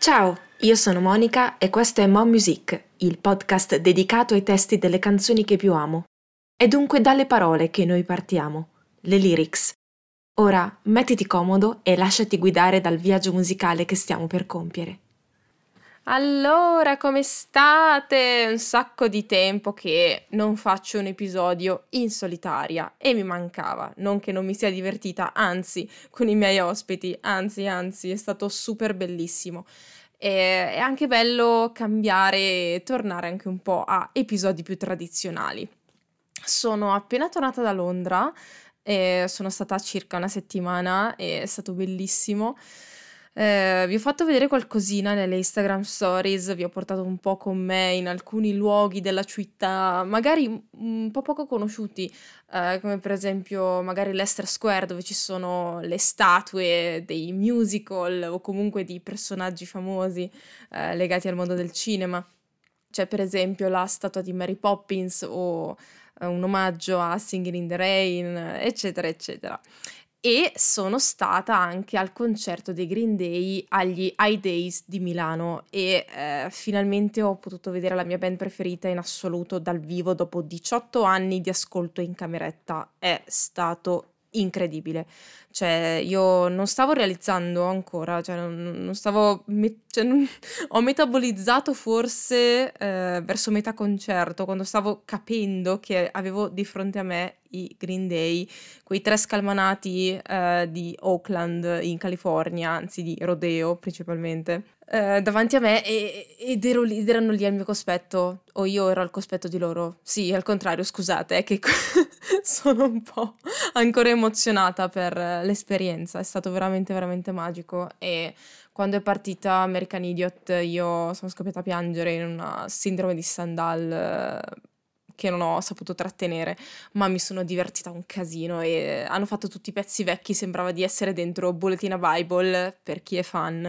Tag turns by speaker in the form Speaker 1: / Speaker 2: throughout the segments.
Speaker 1: Ciao, io sono Monica e questo è Mo Music, il podcast dedicato ai testi delle canzoni che più amo. È dunque dalle parole che noi partiamo, le lyrics. Ora mettiti comodo e lasciati guidare dal viaggio musicale che stiamo per compiere.
Speaker 2: Allora, come state? Un sacco di tempo che non faccio un episodio in solitaria e mi mancava, non che non mi sia divertita, anzi, con i miei ospiti, anzi, anzi, è stato super bellissimo. E è anche bello cambiare e tornare anche un po' a episodi più tradizionali. Sono appena tornata da Londra, sono stata circa una settimana e è stato bellissimo. Eh, vi ho fatto vedere qualcosina nelle Instagram stories, vi ho portato un po' con me in alcuni luoghi della città, magari un po' poco conosciuti, eh, come per esempio magari l'Ester Square dove ci sono le statue dei musical o comunque di personaggi famosi eh, legati al mondo del cinema. C'è per esempio la statua di Mary Poppins o eh, un omaggio a Singing in the Rain, eccetera, eccetera e sono stata anche al concerto dei Green Day agli High Days di Milano e eh, finalmente ho potuto vedere la mia band preferita in assoluto dal vivo dopo 18 anni di ascolto in cameretta. È stato incredibile. Cioè, io non stavo realizzando ancora, cioè, non, non stavo. Me- cioè, non, ho metabolizzato forse eh, verso metà concerto, quando stavo capendo che avevo di fronte a me i Green Day, quei tre scalmanati eh, di Oakland in California, anzi di Rodeo principalmente eh, davanti a me e, ed ero lì, erano lì al mio cospetto o io ero al cospetto di loro. Sì, al contrario, scusate, è che sono un po' ancora emozionata per l'esperienza, è stato veramente veramente magico e quando è partita American Idiot io sono scoppiata a piangere in una sindrome di Sandal che non ho saputo trattenere, ma mi sono divertita un casino e hanno fatto tutti i pezzi vecchi, sembrava di essere dentro Bulletin a Bible per chi è fan.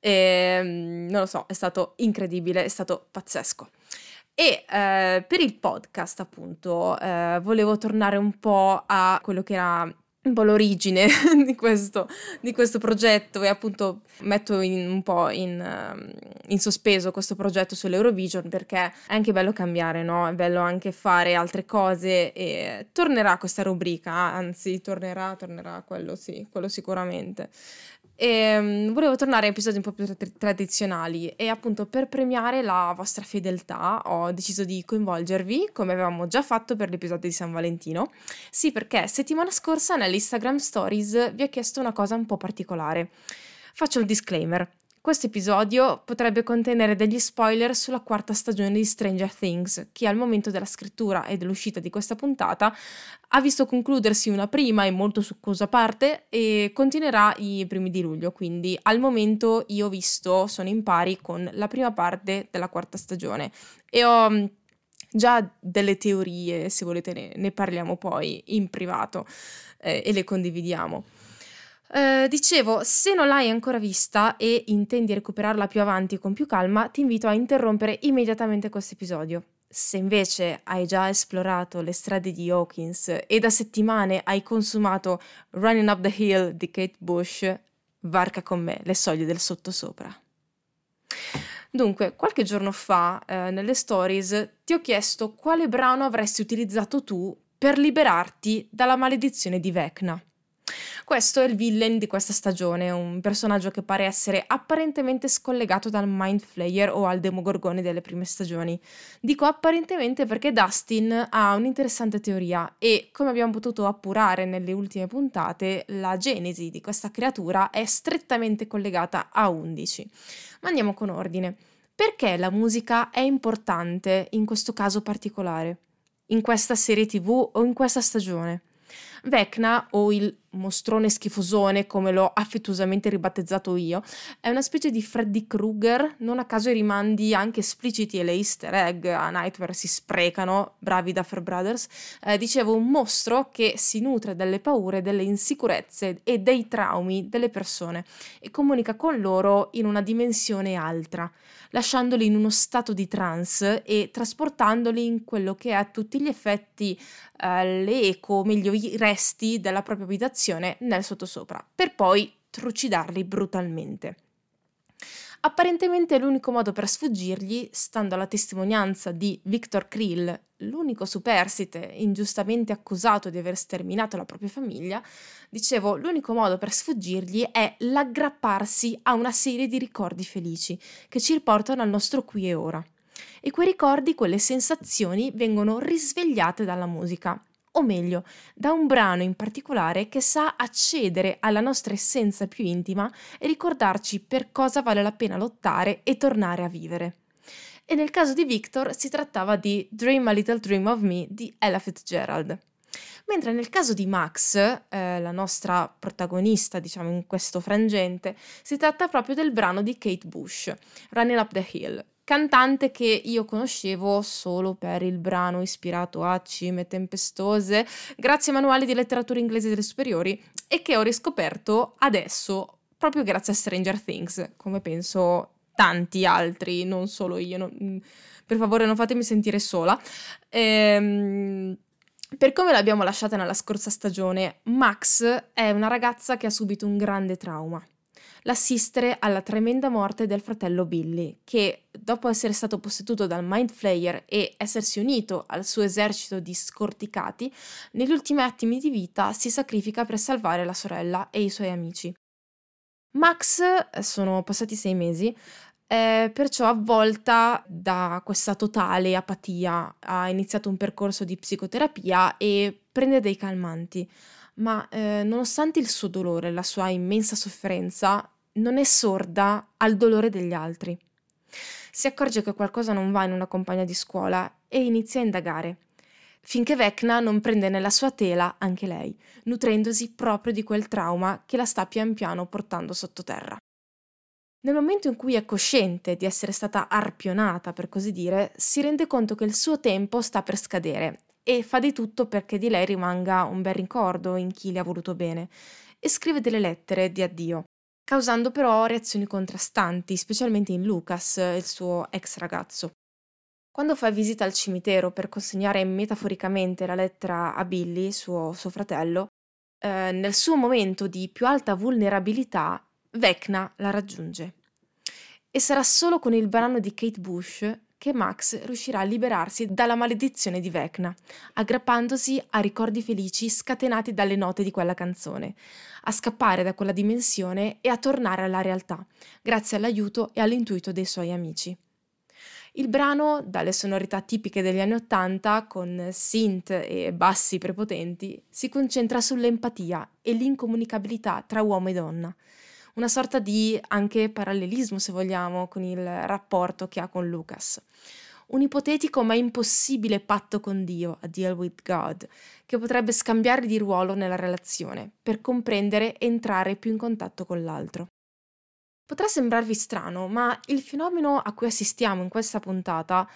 Speaker 2: E, ehm, non lo so, è stato incredibile, è stato pazzesco. E eh, per il podcast, appunto, eh, volevo tornare un po' a quello che era un po' l'origine di questo, di questo, progetto e appunto metto in, un po' in, ehm, in, sospeso questo progetto sull'Eurovision perché è anche bello cambiare, no? È bello anche fare altre cose e tornerà questa rubrica, anzi tornerà, tornerà quello sì, quello sicuramente. E um, volevo tornare a episodi un po' più tra- tradizionali e appunto per premiare la vostra fedeltà ho deciso di coinvolgervi come avevamo già fatto per l'episodio di San Valentino. Sì, perché settimana scorsa nell'Instagram Stories vi ho chiesto una cosa un po' particolare. Faccio un disclaimer. Questo episodio potrebbe contenere degli spoiler sulla quarta stagione di Stranger Things, che al momento della scrittura e dell'uscita di questa puntata ha visto concludersi una prima e molto succosa parte e continuerà i primi di luglio, quindi al momento io ho visto, sono in pari con la prima parte della quarta stagione e ho mm, già delle teorie, se volete ne, ne parliamo poi in privato eh, e le condividiamo. Eh, dicevo, se non l'hai ancora vista e intendi recuperarla più avanti con più calma, ti invito a interrompere immediatamente questo episodio. Se invece hai già esplorato le strade di Hawkins e da settimane hai consumato Running Up the Hill di Kate Bush, varca con me le soglie del sottosopra. Dunque, qualche giorno fa, eh, nelle stories, ti ho chiesto quale brano avresti utilizzato tu per liberarti dalla maledizione di Vecna. Questo è il villain di questa stagione, un personaggio che pare essere apparentemente scollegato dal Mind Flayer o al Demogorgone delle prime stagioni. Dico apparentemente perché Dustin ha un'interessante teoria e, come abbiamo potuto appurare nelle ultime puntate, la genesi di questa creatura è strettamente collegata a 11. Ma andiamo con ordine. Perché la musica è importante in questo caso particolare? In questa serie tv o in questa stagione? Vecna, o il mostrone schifosone, come l'ho affettuosamente ribattezzato io, è una specie di Freddy Krueger, non a caso i rimandi anche espliciti e le easter egg a Nightmare si sprecano, bravi Duffer Brothers, eh, dicevo un mostro che si nutre delle paure, delle insicurezze e dei traumi delle persone e comunica con loro in una dimensione altra lasciandoli in uno stato di trance e trasportandoli in quello che è a tutti gli effetti eh, l'eco, meglio i resti della propria abitazione nel sottosopra, per poi trucidarli brutalmente. Apparentemente l'unico modo per sfuggirgli, stando alla testimonianza di Victor Krill, l'unico superstite ingiustamente accusato di aver sterminato la propria famiglia, dicevo, l'unico modo per sfuggirgli è l'aggrapparsi a una serie di ricordi felici che ci riportano al nostro qui e ora. E quei ricordi, quelle sensazioni vengono risvegliate dalla musica o meglio, da un brano in particolare che sa accedere alla nostra essenza più intima e ricordarci per cosa vale la pena lottare e tornare a vivere. E nel caso di Victor si trattava di Dream a Little Dream of Me di Ella Fitzgerald. Mentre nel caso di Max, eh, la nostra protagonista, diciamo in questo frangente, si tratta proprio del brano di Kate Bush, Running Up the Hill, cantante che io conoscevo solo per il brano ispirato a cime tempestose, grazie ai manuali di letteratura inglese delle superiori, e che ho riscoperto adesso proprio grazie a Stranger Things, come penso tanti altri, non solo io. Non, mm, per favore, non fatemi sentire sola. Ehm. Per come l'abbiamo lasciata nella scorsa stagione, Max è una ragazza che ha subito un grande trauma l'assistere alla tremenda morte del fratello Billy, che, dopo essere stato posseduto dal Mind Flayer e essersi unito al suo esercito di scorticati, negli ultimi attimi di vita si sacrifica per salvare la sorella e i suoi amici. Max, eh, sono passati sei mesi, è perciò avvolta da questa totale apatia. Ha iniziato un percorso di psicoterapia e prende dei calmanti ma eh, nonostante il suo dolore, la sua immensa sofferenza, non è sorda al dolore degli altri. Si accorge che qualcosa non va in una compagna di scuola e inizia a indagare, finché Vecna non prende nella sua tela anche lei, nutrendosi proprio di quel trauma che la sta pian piano portando sottoterra. Nel momento in cui è cosciente di essere stata arpionata, per così dire, si rende conto che il suo tempo sta per scadere e fa di tutto perché di lei rimanga un bel ricordo in chi le ha voluto bene e scrive delle lettere di addio, causando però reazioni contrastanti, specialmente in Lucas, il suo ex ragazzo. Quando fa visita al cimitero per consegnare metaforicamente la lettera a Billy, suo, suo fratello, eh, nel suo momento di più alta vulnerabilità, Vecna la raggiunge. E sarà solo con il brano di Kate Bush che Max riuscirà a liberarsi dalla maledizione di Vecna, aggrappandosi a ricordi felici scatenati dalle note di quella canzone, a scappare da quella dimensione e a tornare alla realtà, grazie all'aiuto e all'intuito dei suoi amici. Il brano, dalle sonorità tipiche degli anni Ottanta, con synth e bassi prepotenti, si concentra sull'empatia e l'incomunicabilità tra uomo e donna, una sorta di anche parallelismo, se vogliamo, con il rapporto che ha con Lucas. Un ipotetico ma impossibile patto con Dio, a deal with God, che potrebbe scambiare di ruolo nella relazione, per comprendere e entrare più in contatto con l'altro. Potrà sembrarvi strano, ma il fenomeno a cui assistiamo in questa puntata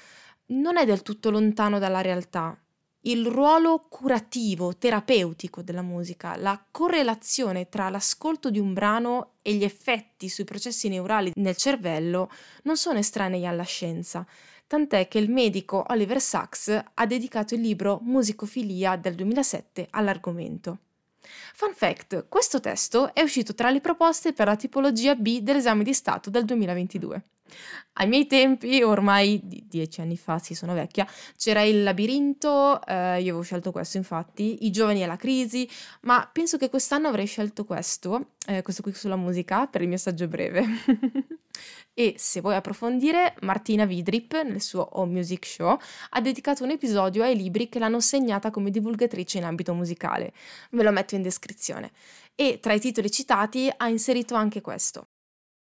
Speaker 2: non è del tutto lontano dalla realtà il ruolo curativo, terapeutico della musica, la correlazione tra l'ascolto di un brano e gli effetti sui processi neurali nel cervello non sono estranei alla scienza, tant'è che il medico Oliver Sacks ha dedicato il libro Musicofilia del 2007 all'argomento. Fun fact, questo testo è uscito tra le proposte per la tipologia B dell'esame di Stato del 2022. Ai miei tempi, ormai di dieci anni fa, sì, sono vecchia, c'era il labirinto, eh, io avevo scelto questo infatti, i giovani e la crisi, ma penso che quest'anno avrei scelto questo, eh, questo qui sulla musica, per il mio saggio breve. e se vuoi approfondire, Martina Vidrip, nel suo Home Music Show, ha dedicato un episodio ai libri che l'hanno segnata come divulgatrice in ambito musicale. Ve lo metto in descrizione. E tra i titoli citati ha inserito anche questo.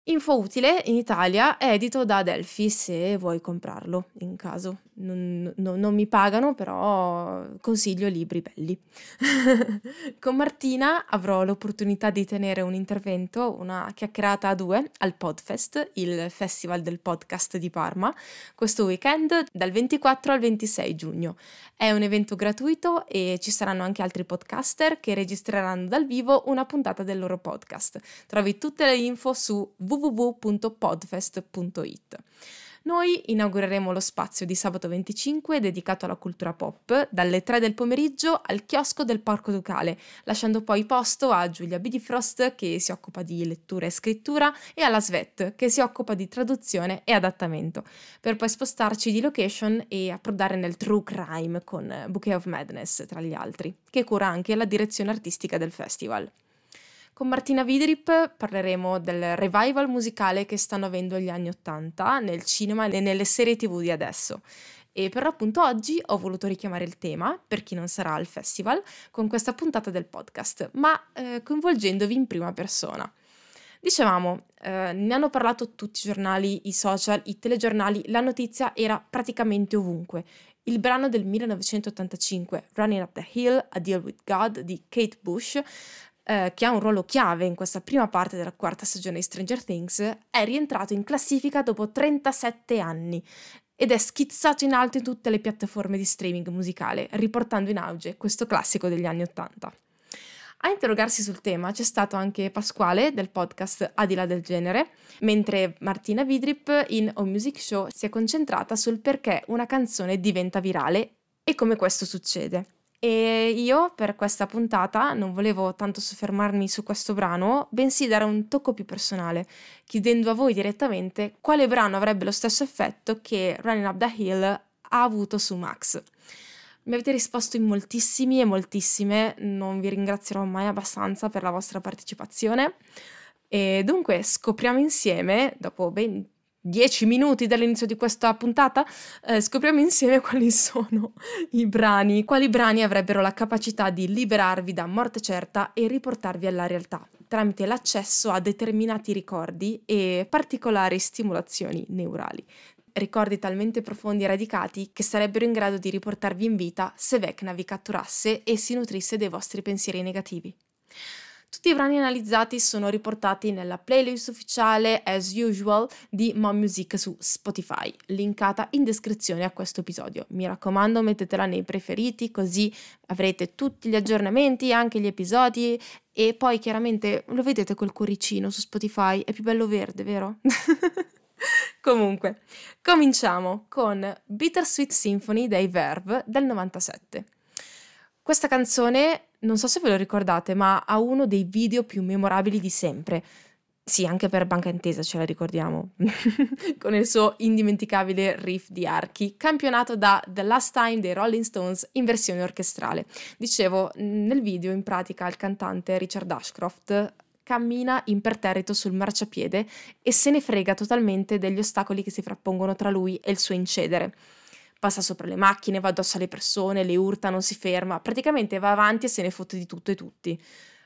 Speaker 2: Info utile in Italia è edito da Adelphi se vuoi comprarlo in caso. Non, non, non mi pagano, però consiglio libri belli. Con Martina avrò l'opportunità di tenere un intervento, una chiacchierata a due al Podfest, il festival del podcast di Parma, questo weekend dal 24 al 26 giugno. È un evento gratuito e ci saranno anche altri podcaster che registreranno dal vivo una puntata del loro podcast. Trovi tutte le info su www www.podfest.it. Noi inaugureremo lo spazio di sabato 25 dedicato alla cultura pop dalle 3 del pomeriggio al chiosco del Parco Ducale, lasciando poi posto a Giulia Bidifrost che si occupa di lettura e scrittura e alla Svet che si occupa di traduzione e adattamento, per poi spostarci di location e approdare nel true crime con Bouquet of Madness tra gli altri, che cura anche la direzione artistica del festival. Con Martina Vidrip parleremo del revival musicale che stanno avendo gli anni Ottanta nel cinema e nelle serie tv di adesso. E per l'appunto oggi ho voluto richiamare il tema, per chi non sarà al festival, con questa puntata del podcast, ma eh, coinvolgendovi in prima persona. Dicevamo, eh, ne hanno parlato tutti i giornali, i social, i telegiornali, la notizia era praticamente ovunque. Il brano del 1985, Running Up the Hill, A Deal with God, di Kate Bush, eh, che ha un ruolo chiave in questa prima parte della quarta stagione di Stranger Things, è rientrato in classifica dopo 37 anni ed è schizzato in alto in tutte le piattaforme di streaming musicale, riportando in auge questo classico degli anni Ottanta. A interrogarsi sul tema c'è stato anche Pasquale del podcast A di là del genere, mentre Martina Vidrip in O Music Show si è concentrata sul perché una canzone diventa virale e come questo succede. E io per questa puntata non volevo tanto soffermarmi su questo brano, bensì dare un tocco più personale, chiedendo a voi direttamente quale brano avrebbe lo stesso effetto che Running Up the Hill ha avuto su Max. Mi avete risposto in moltissimi e moltissime, non vi ringrazierò mai abbastanza per la vostra partecipazione. E dunque scopriamo insieme, dopo ben 10 minuti dall'inizio di questa puntata, eh, scopriamo insieme quali sono i brani, quali brani avrebbero la capacità di liberarvi da morte certa e riportarvi alla realtà, tramite l'accesso a determinati ricordi e particolari stimolazioni neurali. Ricordi talmente profondi e radicati che sarebbero in grado di riportarvi in vita se Vecna vi catturasse e si nutrisse dei vostri pensieri negativi. Tutti i brani analizzati sono riportati nella playlist ufficiale as usual di Mom Music su Spotify, linkata in descrizione a questo episodio. Mi raccomando, mettetela nei preferiti così avrete tutti gli aggiornamenti, anche gli episodi e poi chiaramente lo vedete quel cuoricino su Spotify, è più bello verde, vero? Comunque, cominciamo con Bittersweet Symphony dei Verve del 97. Questa canzone non so se ve lo ricordate, ma ha uno dei video più memorabili di sempre. Sì, anche per Banca Intesa ce la ricordiamo, con il suo indimenticabile riff di archi, campionato da The Last Time dei Rolling Stones in versione orchestrale. Dicevo, nel video in pratica il cantante Richard Ashcroft cammina imperterrito sul marciapiede e se ne frega totalmente degli ostacoli che si frappongono tra lui e il suo incedere passa sopra le macchine, va addosso alle persone, le urta, non si ferma, praticamente va avanti e se ne fotte di tutto e tutti.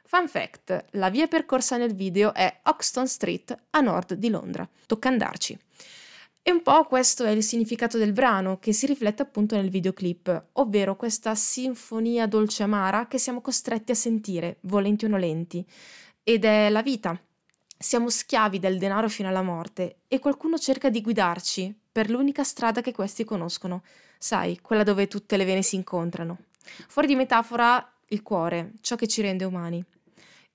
Speaker 2: Fun fact, la via percorsa nel video è Oxton Street a nord di Londra. Tocca andarci. E un po' questo è il significato del brano che si riflette appunto nel videoclip, ovvero questa sinfonia dolce amara che siamo costretti a sentire, volenti o nolenti. Ed è la vita. Siamo schiavi del denaro fino alla morte e qualcuno cerca di guidarci per l'unica strada che questi conoscono, sai, quella dove tutte le vene si incontrano. Fuori di metafora, il cuore, ciò che ci rende umani.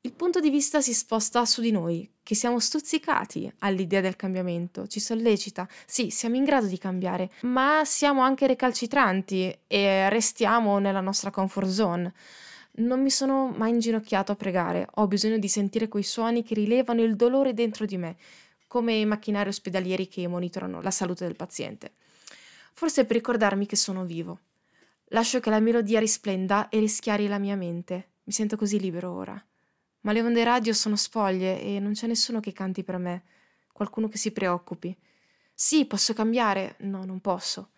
Speaker 2: Il punto di vista si sposta su di noi, che siamo stuzzicati all'idea del cambiamento, ci sollecita. Sì, siamo in grado di cambiare, ma siamo anche recalcitranti e restiamo nella nostra comfort zone. Non mi sono mai inginocchiato a pregare, ho bisogno di sentire quei suoni che rilevano il dolore dentro di me, come i macchinari ospedalieri che monitorano la salute del paziente. Forse per ricordarmi che sono vivo. Lascio che la melodia risplenda e rischiari la mia mente. Mi sento così libero ora. Ma le onde radio sono spoglie e non c'è nessuno che canti per me, qualcuno che si preoccupi. Sì, posso cambiare? No, non posso.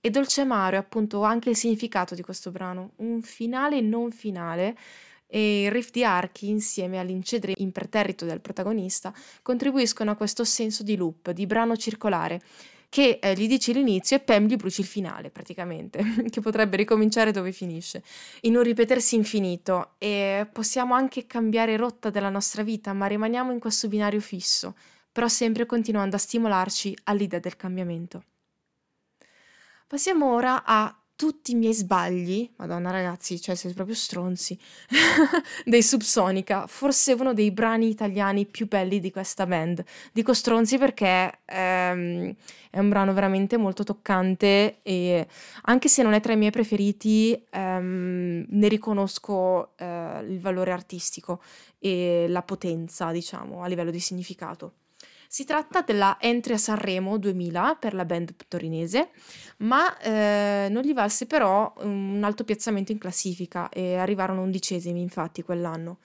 Speaker 2: E dolce amaro è appunto anche il significato di questo brano, un finale non finale e il riff di archi insieme all'incedere imperterrito del protagonista contribuiscono a questo senso di loop, di brano circolare che eh, gli dici l'inizio e pem gli bruci il finale praticamente, che potrebbe ricominciare dove finisce, in un ripetersi infinito e possiamo anche cambiare rotta della nostra vita, ma rimaniamo in questo binario fisso, però sempre continuando a stimolarci all'idea del cambiamento. Passiamo ora a tutti i miei sbagli, madonna ragazzi, cioè siete proprio stronzi, dei Subsonica, forse uno dei brani italiani più belli di questa band. Dico stronzi perché ehm, è un brano veramente molto toccante e anche se non è tra i miei preferiti, ehm, ne riconosco eh, il valore artistico e la potenza, diciamo, a livello di significato. Si tratta della entry a Sanremo 2000 per la band torinese, ma eh, non gli valse però un alto piazzamento in classifica e arrivarono undicesimi infatti quell'anno.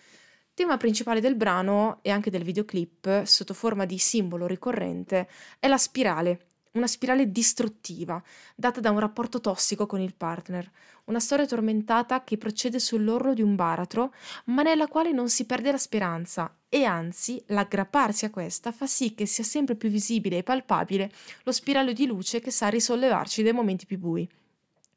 Speaker 2: Tema principale del brano e anche del videoclip, sotto forma di simbolo ricorrente, è la spirale, una spirale distruttiva, data da un rapporto tossico con il partner, una storia tormentata che procede sull'orlo di un baratro, ma nella quale non si perde la speranza e anzi l'aggrapparsi a questa fa sì che sia sempre più visibile e palpabile lo spiraglio di luce che sa risollevarci dai momenti più bui.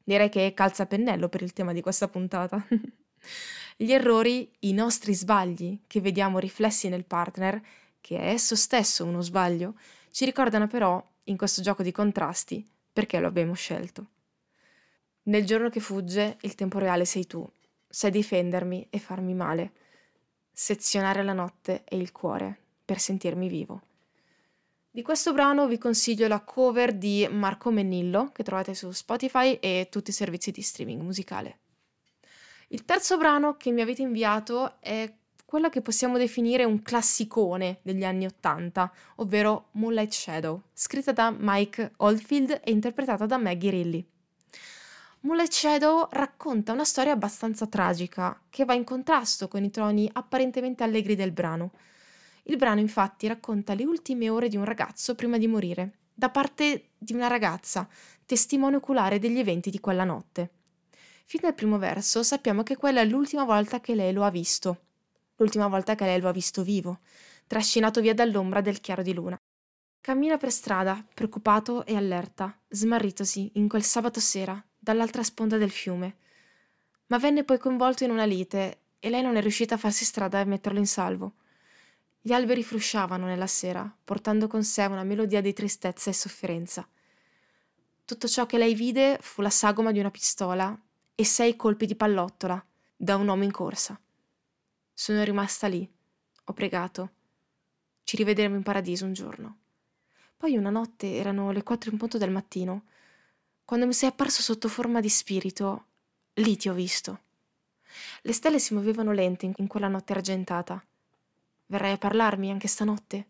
Speaker 2: Direi che calza a pennello per il tema di questa puntata. Gli errori, i nostri sbagli che vediamo riflessi nel partner, che è esso stesso uno sbaglio, ci ricordano però in questo gioco di contrasti perché lo abbiamo scelto. Nel giorno che fugge, il tempo reale sei tu. Sai difendermi e farmi male. Sezionare la notte e il cuore per sentirmi vivo. Di questo brano vi consiglio la cover di Marco Mennillo che trovate su Spotify e tutti i servizi di streaming musicale. Il terzo brano che mi avete inviato è quella che possiamo definire un classicone degli anni Ottanta, ovvero Moonlight Shadow, scritta da Mike Oldfield e interpretata da Maggie Riley. Shadow racconta una storia abbastanza tragica, che va in contrasto con i toni apparentemente allegri del brano. Il brano infatti racconta le ultime ore di un ragazzo prima di morire, da parte di una ragazza, testimone oculare degli eventi di quella notte. Fin dal primo verso sappiamo che quella è l'ultima volta che lei lo ha visto, l'ultima volta che lei lo ha visto vivo, trascinato via dall'ombra del chiaro di luna. Cammina per strada, preoccupato e allerta, smarritosi in quel sabato sera, dall'altra sponda del fiume. Ma venne poi coinvolto in una lite e lei non è riuscita a farsi strada e metterlo in salvo. Gli alberi frusciavano nella sera, portando con sé una melodia di tristezza e sofferenza. Tutto ciò che lei vide fu la sagoma di una pistola e sei colpi di pallottola da un uomo in corsa. Sono rimasta lì. Ho pregato. Ci rivedremo in paradiso un giorno. Poi una notte erano le quattro in punto del mattino. Quando mi sei apparso sotto forma di spirito, lì ti ho visto. Le stelle si muovevano lente in quella notte argentata. Verrai a parlarmi anche stanotte?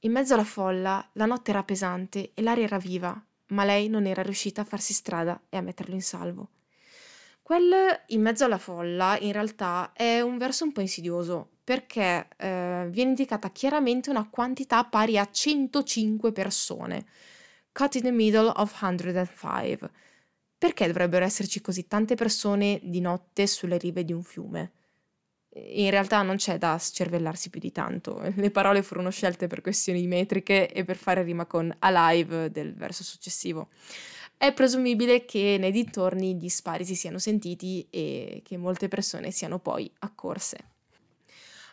Speaker 2: In mezzo alla folla la notte era pesante e l'aria era viva, ma lei non era riuscita a farsi strada e a metterlo in salvo. Quel in mezzo alla folla in realtà è un verso un po' insidioso perché eh, viene indicata chiaramente una quantità pari a 105 persone. Cut in the middle of 105. Perché dovrebbero esserci così tante persone di notte sulle rive di un fiume? In realtà non c'è da scervellarsi più di tanto. Le parole furono scelte per questioni metriche e per fare rima con alive del verso successivo. È presumibile che nei dintorni gli spari si siano sentiti e che molte persone siano poi accorse.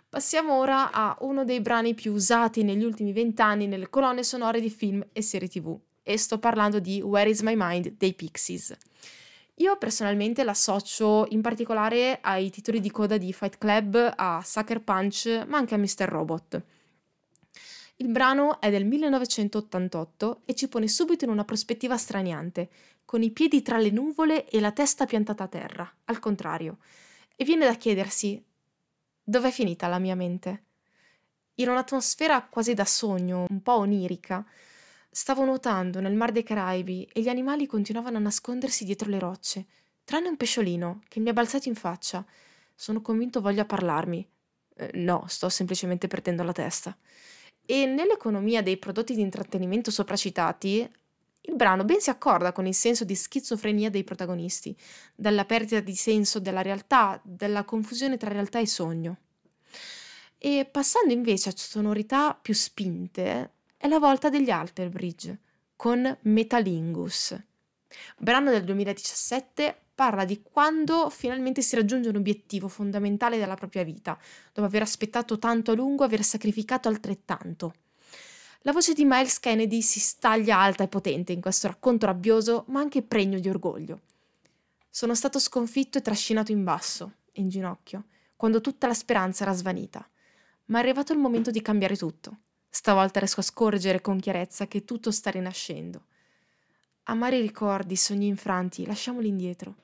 Speaker 2: Passiamo ora a uno dei brani più usati negli ultimi vent'anni nelle colonne sonore di film e serie tv, e sto parlando di Where is My Mind dei Pixies. Io personalmente l'associo in particolare ai titoli di coda di Fight Club, a Sucker Punch, ma anche a Mr. Robot. Il brano è del 1988 e ci pone subito in una prospettiva straniante, con i piedi tra le nuvole e la testa piantata a terra, al contrario. E viene da chiedersi dov'è finita la mia mente? In un'atmosfera quasi da sogno, un po' onirica, stavo nuotando nel mar dei Caraibi e gli animali continuavano a nascondersi dietro le rocce, tranne un pesciolino che mi ha balzato in faccia. Sono convinto voglia parlarmi. Eh, no, sto semplicemente perdendo la testa. E nell'economia dei prodotti di intrattenimento sopracitati, il brano ben si accorda con il senso di schizofrenia dei protagonisti, dalla perdita di senso della realtà, della confusione tra realtà e sogno. E passando invece a sonorità più spinte, è la volta degli Alter Bridge, con Metalingus. Brano del 2017 parla di quando finalmente si raggiunge un obiettivo fondamentale della propria vita, dopo aver aspettato tanto a lungo, aver sacrificato altrettanto. La voce di Miles Kennedy si staglia alta e potente in questo racconto rabbioso, ma anche pregno di orgoglio. Sono stato sconfitto e trascinato in basso, in ginocchio, quando tutta la speranza era svanita. Ma è arrivato il momento di cambiare tutto. Stavolta riesco a scorgere con chiarezza che tutto sta rinascendo. Amare i ricordi, sogni infranti, lasciamoli indietro.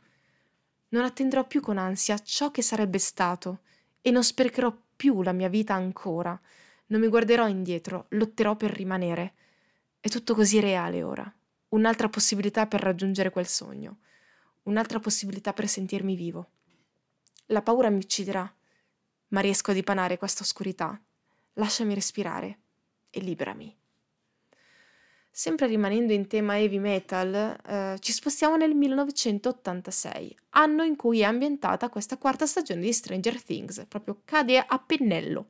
Speaker 2: Non attenderò più con ansia ciò che sarebbe stato e non sprecherò più la mia vita ancora non mi guarderò indietro, lotterò per rimanere. È tutto così reale ora. Un'altra possibilità per raggiungere quel sogno. Un'altra possibilità per sentirmi vivo. La paura mi ucciderà, ma riesco a dipanare questa oscurità. Lasciami respirare e liberami. Sempre rimanendo in tema heavy metal, eh, ci spostiamo nel 1986, anno in cui è ambientata questa quarta stagione di Stranger Things, proprio cade a pennello.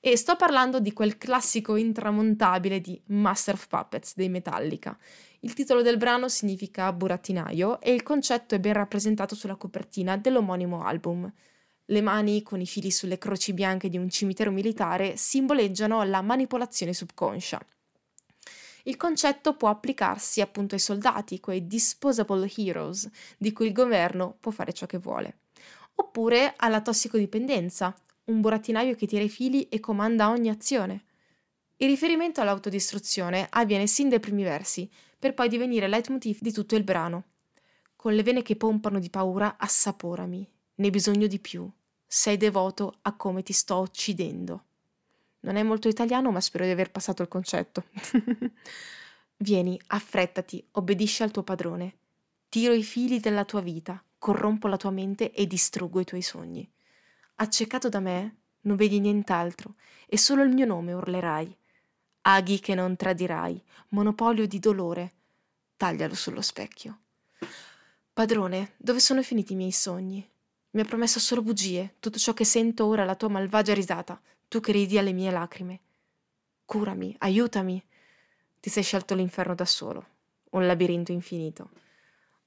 Speaker 2: E sto parlando di quel classico intramontabile di Master of Puppets dei Metallica. Il titolo del brano significa burattinaio e il concetto è ben rappresentato sulla copertina dell'omonimo album. Le mani con i fili sulle croci bianche di un cimitero militare simboleggiano la manipolazione subconscia. Il concetto può applicarsi appunto ai soldati, quei disposable heroes, di cui il governo può fare ciò che vuole. Oppure alla tossicodipendenza, un burattinaio che tira i fili e comanda ogni azione. Il riferimento all'autodistruzione avviene sin dai primi versi, per poi divenire leitmotiv di tutto il brano. Con le vene che pompano di paura, assaporami, ne bisogno di più. Sei devoto a come ti sto uccidendo. Non è molto italiano, ma spero di aver passato il concetto. Vieni, affrettati, obbedisci al tuo padrone. Tiro i fili della tua vita, corrompo la tua mente e distruggo i tuoi sogni. Accecato da me, non vedi nient'altro, e solo il mio nome urlerai. Aghi che non tradirai, monopolio di dolore. Taglialo sullo specchio. Padrone, dove sono finiti i miei sogni? Mi ha promesso solo bugie, tutto ciò che sento ora è la tua malvagia risata, tu che ridi alle mie lacrime. Curami, aiutami. Ti sei scelto l'inferno da solo, un labirinto infinito.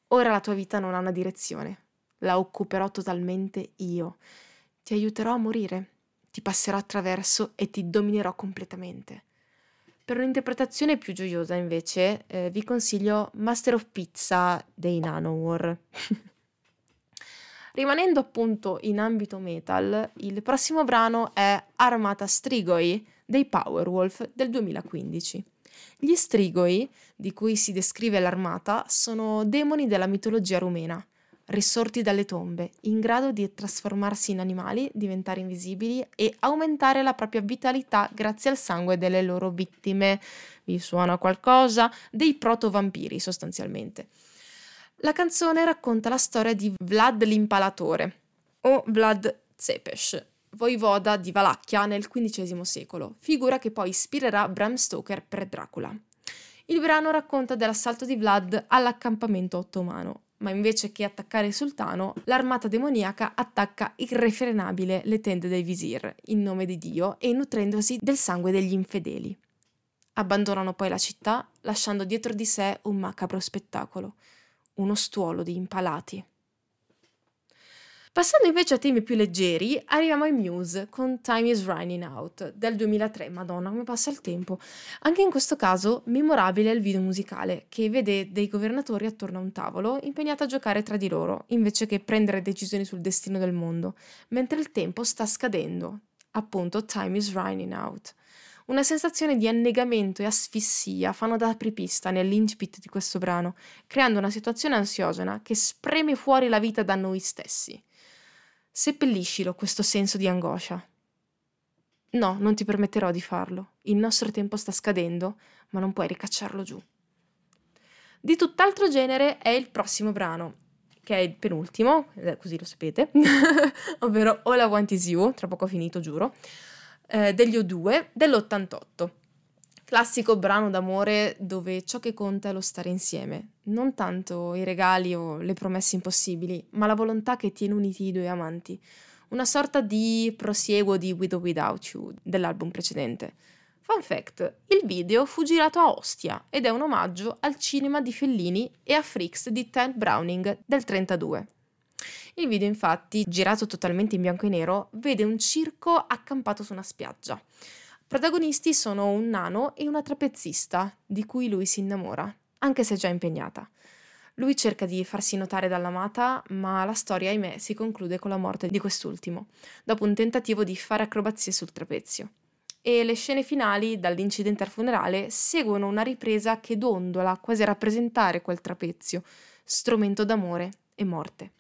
Speaker 2: Ora la tua vita non ha una direzione, la occuperò totalmente io ti aiuterò a morire, ti passerò attraverso e ti dominerò completamente. Per un'interpretazione più gioiosa, invece, eh, vi consiglio Master of Pizza dei Nanowar. Rimanendo appunto in ambito metal, il prossimo brano è Armata Strigoi dei Powerwolf del 2015. Gli Strigoi, di cui si descrive l'armata, sono demoni della mitologia rumena risorti dalle tombe, in grado di trasformarsi in animali, diventare invisibili e aumentare la propria vitalità grazie al sangue delle loro vittime. Vi suona qualcosa? Dei proto-vampiri sostanzialmente. La canzone racconta la storia di Vlad l'Impalatore o Vlad Tzepes, voivoda di Valacchia nel XV secolo, figura che poi ispirerà Bram Stoker per Dracula. Il brano racconta dell'assalto di Vlad all'accampamento ottomano ma invece che attaccare il sultano, l'armata demoniaca attacca irrefrenabile le tende dei visir, in nome di Dio e nutrendosi del sangue degli infedeli. Abbandonano poi la città, lasciando dietro di sé un macabro spettacolo, uno stuolo di impalati. Passando invece a temi più leggeri, arriviamo ai Muse con Time is Running Out del 2003. Madonna, come passa il tempo. Anche in questo caso, memorabile è il video musicale che vede dei governatori attorno a un tavolo impegnati a giocare tra di loro invece che prendere decisioni sul destino del mondo, mentre il tempo sta scadendo. Appunto, Time is Running Out. Una sensazione di annegamento e asfissia fanno da apripista nell'incipit di questo brano, creando una situazione ansiogena che spreme fuori la vita da noi stessi. Seppelliscilo questo senso di angoscia. No, non ti permetterò di farlo. Il nostro tempo sta scadendo, ma non puoi ricacciarlo giù. Di tutt'altro genere è il prossimo brano, che è il penultimo, eh, così lo sapete, ovvero All I Want Is You, tra poco finito, giuro, eh, degli O2 dell'88. Classico brano d'amore dove ciò che conta è lo stare insieme, non tanto i regali o le promesse impossibili, ma la volontà che tiene uniti i due amanti. Una sorta di prosieguo di With or Without You dell'album precedente. Fun fact, il video fu girato a Ostia ed è un omaggio al cinema di Fellini e a Freaks di Ted Browning del 32. Il video infatti, girato totalmente in bianco e nero, vede un circo accampato su una spiaggia Protagonisti sono un nano e una trapezzista, di cui lui si innamora, anche se già impegnata. Lui cerca di farsi notare dall'amata, ma la storia, ahimè, si conclude con la morte di quest'ultimo, dopo un tentativo di fare acrobazie sul trapezio. E le scene finali, dall'incidente al funerale, seguono una ripresa che dondola quasi a rappresentare quel trapezio, strumento d'amore e morte.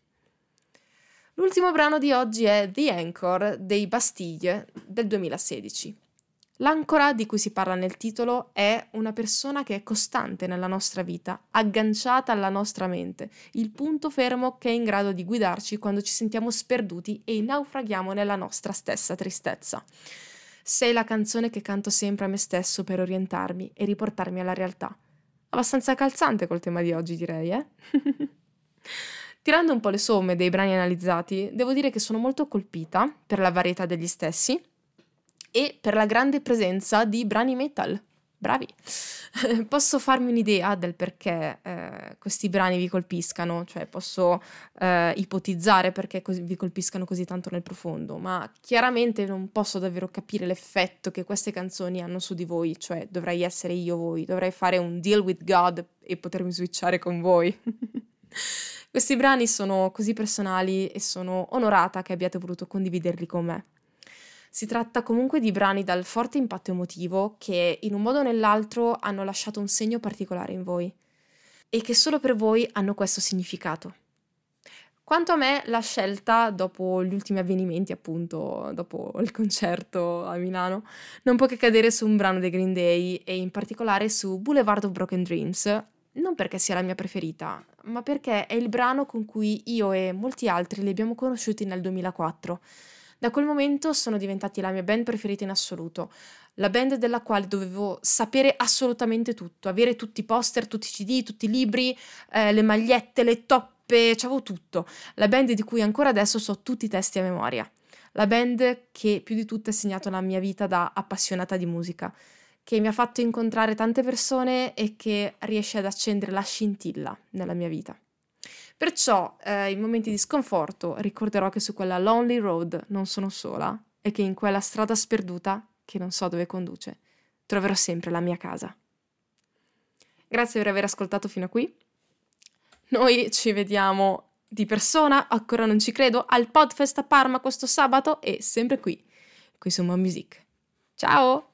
Speaker 2: L'ultimo brano di oggi è The Anchor dei Bastille del 2016. L'ancora di cui si parla nel titolo è una persona che è costante nella nostra vita, agganciata alla nostra mente, il punto fermo che è in grado di guidarci quando ci sentiamo sperduti e naufraghiamo nella nostra stessa tristezza. Sei la canzone che canto sempre a me stesso per orientarmi e riportarmi alla realtà. Abbastanza calzante col tema di oggi, direi, eh? Tirando un po' le somme dei brani analizzati, devo dire che sono molto colpita per la varietà degli stessi e per la grande presenza di brani metal. Bravi! posso farmi un'idea del perché eh, questi brani vi colpiscano, cioè posso eh, ipotizzare perché così, vi colpiscano così tanto nel profondo, ma chiaramente non posso davvero capire l'effetto che queste canzoni hanno su di voi, cioè dovrei essere io voi, dovrei fare un deal with God e potermi switchare con voi. questi brani sono così personali e sono onorata che abbiate voluto condividerli con me. Si tratta comunque di brani dal forte impatto emotivo che in un modo o nell'altro hanno lasciato un segno particolare in voi e che solo per voi hanno questo significato. Quanto a me, la scelta, dopo gli ultimi avvenimenti, appunto, dopo il concerto a Milano, non può che cadere su un brano dei Green Day e in particolare su Boulevard of Broken Dreams, non perché sia la mia preferita, ma perché è il brano con cui io e molti altri li abbiamo conosciuti nel 2004 da quel momento sono diventati la mia band preferita in assoluto, la band della quale dovevo sapere assolutamente tutto, avere tutti i poster, tutti i CD, tutti i libri, eh, le magliette, le toppe, c'avevo tutto. La band di cui ancora adesso so tutti i testi a memoria. La band che più di tutto ha segnato la mia vita da appassionata di musica, che mi ha fatto incontrare tante persone e che riesce ad accendere la scintilla nella mia vita. Perciò eh, in momenti di sconforto ricorderò che su quella lonely road non sono sola e che in quella strada sperduta, che non so dove conduce, troverò sempre la mia casa. Grazie per aver ascoltato fino a qui. Noi ci vediamo di persona, ancora non ci credo, al Podfest a Parma questo sabato e sempre qui, qui su Mon Music. Ciao!